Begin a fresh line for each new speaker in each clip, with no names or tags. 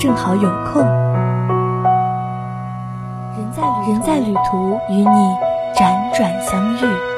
正好有空。人在人在旅途，与你辗转相遇。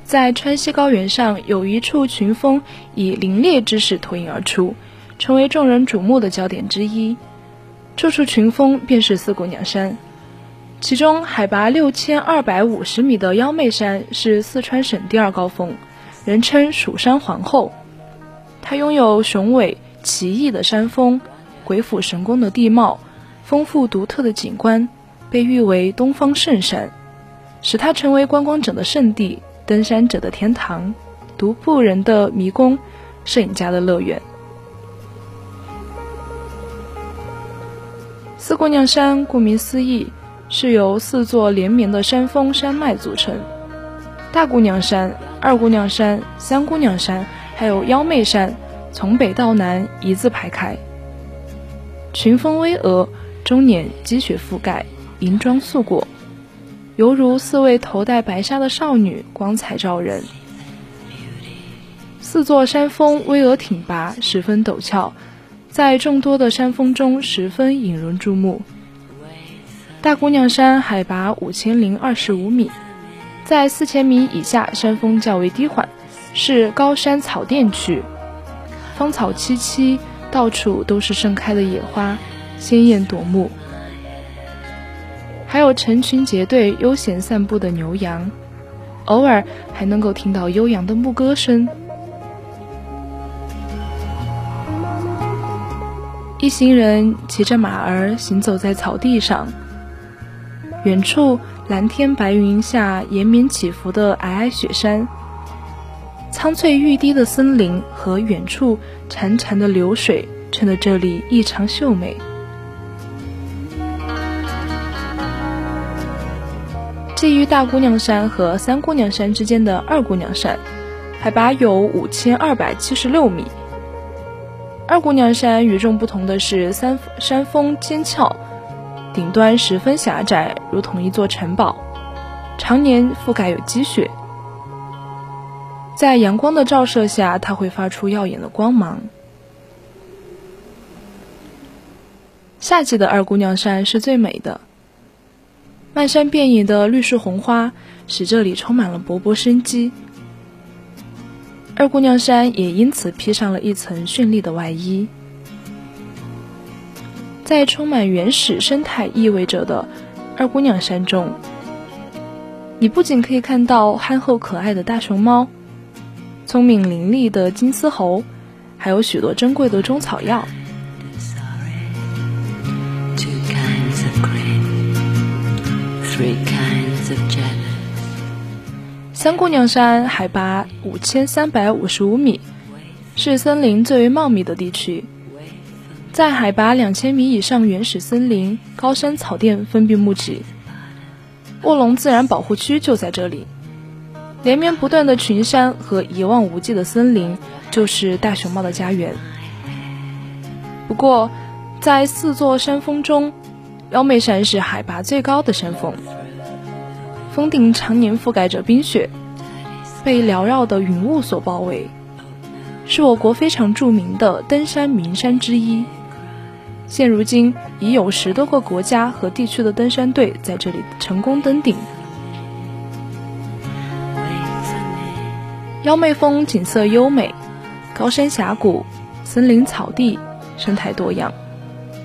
在川西高原上有一处群峰以凌冽之势脱颖而出，成为众人瞩目的焦点之一。这处群峰便是四姑娘山，其中海拔六千二百五十米的幺妹山是四川省第二高峰，人称“蜀山皇后”。它拥有雄伟奇异的山峰、鬼斧神工的地貌、丰富独特的景观，被誉为“东方圣山”。使它成为观光者的圣地、登山者的天堂、独步人的迷宫、摄影家的乐园。四姑娘山顾名思义，是由四座连绵的山峰山脉组成。大姑娘山、二姑娘山、三姑娘山，还有幺妹山，从北到南一字排开。群峰巍峨，终年积雪覆盖，银装素裹。犹如四位头戴白纱的少女，光彩照人。四座山峰巍峨挺拔，十分陡峭，在众多的山峰中十分引人注目。大姑娘山海拔五千零二十五米，在四千米以下，山峰较为低缓，是高山草甸区，芳草萋萋，到处都是盛开的野花，鲜艳夺目。还有成群结队悠闲散步的牛羊，偶尔还能够听到悠扬的牧歌声。一行人骑着马儿行走在草地上，远处蓝天白云下延绵起伏的皑皑雪山，苍翠欲滴的森林和远处潺潺的流水，衬得这里异常秀美。介于大姑娘山和三姑娘山之间的二姑娘山，海拔有五千二百七十六米。二姑娘山与众不同的是，三山峰尖峭，顶端十分狭窄，如同一座城堡，常年覆盖有积雪。在阳光的照射下，它会发出耀眼的光芒。夏季的二姑娘山是最美的。漫山遍野的绿树红花，使这里充满了勃勃生机。二姑娘山也因此披上了一层绚丽的外衣。在充满原始生态意味着的二姑娘山中，你不仅可以看到憨厚可爱的大熊猫、聪明伶俐的金丝猴，还有许多珍贵的中草药。Three kinds of janet 三姑娘山海拔五千三百五十五米，是森林最为茂密的地区。在海拔两千米以上原始森林、高山草甸分布募集。卧龙自然保护区就在这里。连绵不断的群山和一望无际的森林，就是大熊猫的家园。不过，在四座山峰中，幺妹山是海拔最高的山峰，峰顶常年覆盖着冰雪，被缭绕的云雾所包围，是我国非常著名的登山名山之一。现如今，已有十多个国家和地区的登山队在这里成功登顶。幺妹峰景色优美，高山峡谷、森林草地，生态多样，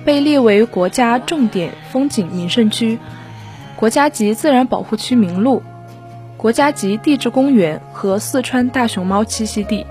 被列为国家重点风景名胜区、国家级自然保护区名录、国家级地质公园和四川大熊猫栖息地。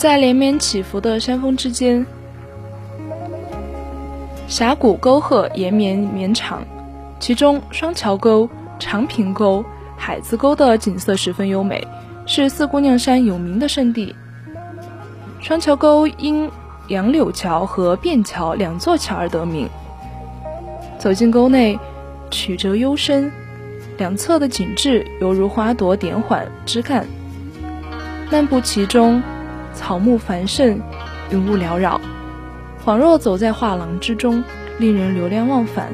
在连绵起伏的山峰之间，峡谷沟壑延绵绵长，其中双桥沟、长坪沟、海子沟的景色十分优美，是四姑娘山有名的胜地。双桥沟因杨柳桥和便桥两座桥而得名。走进沟内，曲折幽深，两侧的景致犹如花朵点缓枝干，漫步其中。草木繁盛，云雾缭绕，恍若走在画廊之中，令人流连忘返。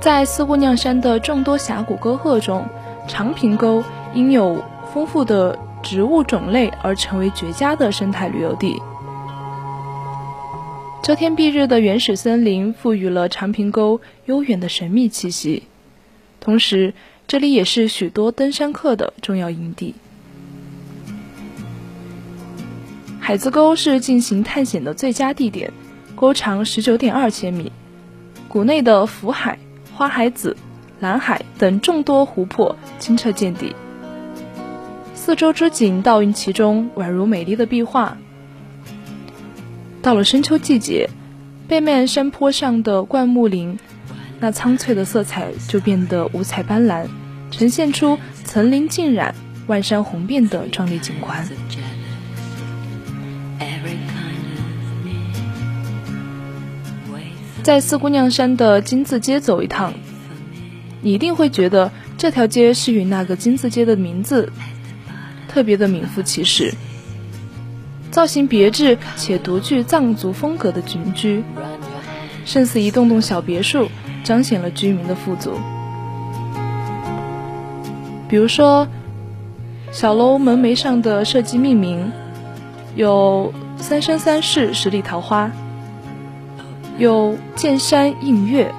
在四姑娘山的众多峡谷沟壑中，长坪沟因有丰富的植物种类而成为绝佳的生态旅游地。遮天蔽日的原始森林赋予了长坪沟悠远的神秘气息，同时这里也是许多登山客的重要营地。海子沟是进行探险的最佳地点，沟长十九点二千米，谷内的福海、花海子、蓝海等众多湖泊清澈见底，四周之景倒映其中，宛如美丽的壁画。到了深秋季节，背面山坡上的灌木林，那苍翠的色彩就变得五彩斑斓，呈现出层林尽染、万山红遍的壮丽景观。在四姑娘山的金字街走一趟，你一定会觉得这条街是与那个金字街的名字特别的名副其实。造型别致且独具藏族风格的群居，胜似一栋栋小别墅，彰显了居民的富足。比如说，小楼门楣上的设计命名有“三生三世十里桃花”。有剑山映月，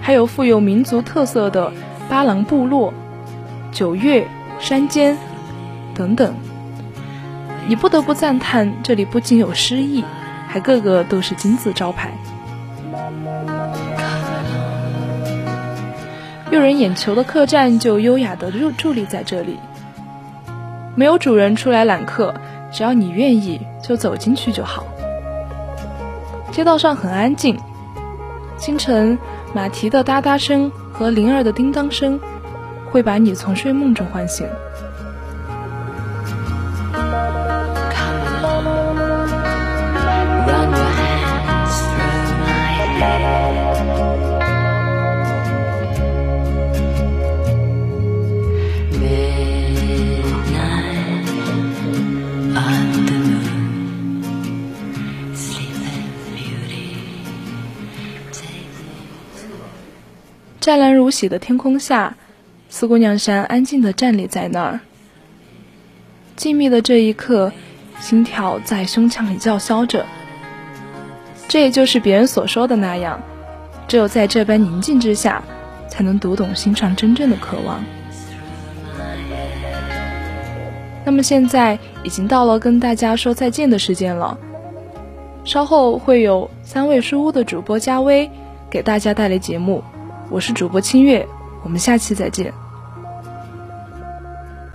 还有富有民族特色的巴郎部落、九月山间等等，你不得不赞叹，这里不仅有诗意，还个个都是金字招牌。诱人眼球的客栈就优雅的伫伫立在这里，没有主人出来揽客，只要你愿意，就走进去就好。街道上很安静，清晨马蹄的哒哒声和铃儿的叮当声，会把你从睡梦中唤醒。湛蓝如洗的天空下，四姑娘山安静地站立在那儿，静谧的这一刻，心跳在胸腔里叫嚣着。这也就是别人所说的那样，只有在这般宁静之下，才能读懂心上真正的渴望。那么现在已经到了跟大家说再见的时间了，稍后会有三味书屋的主播加微给大家带来节目，我是主播清月，我们下期再见。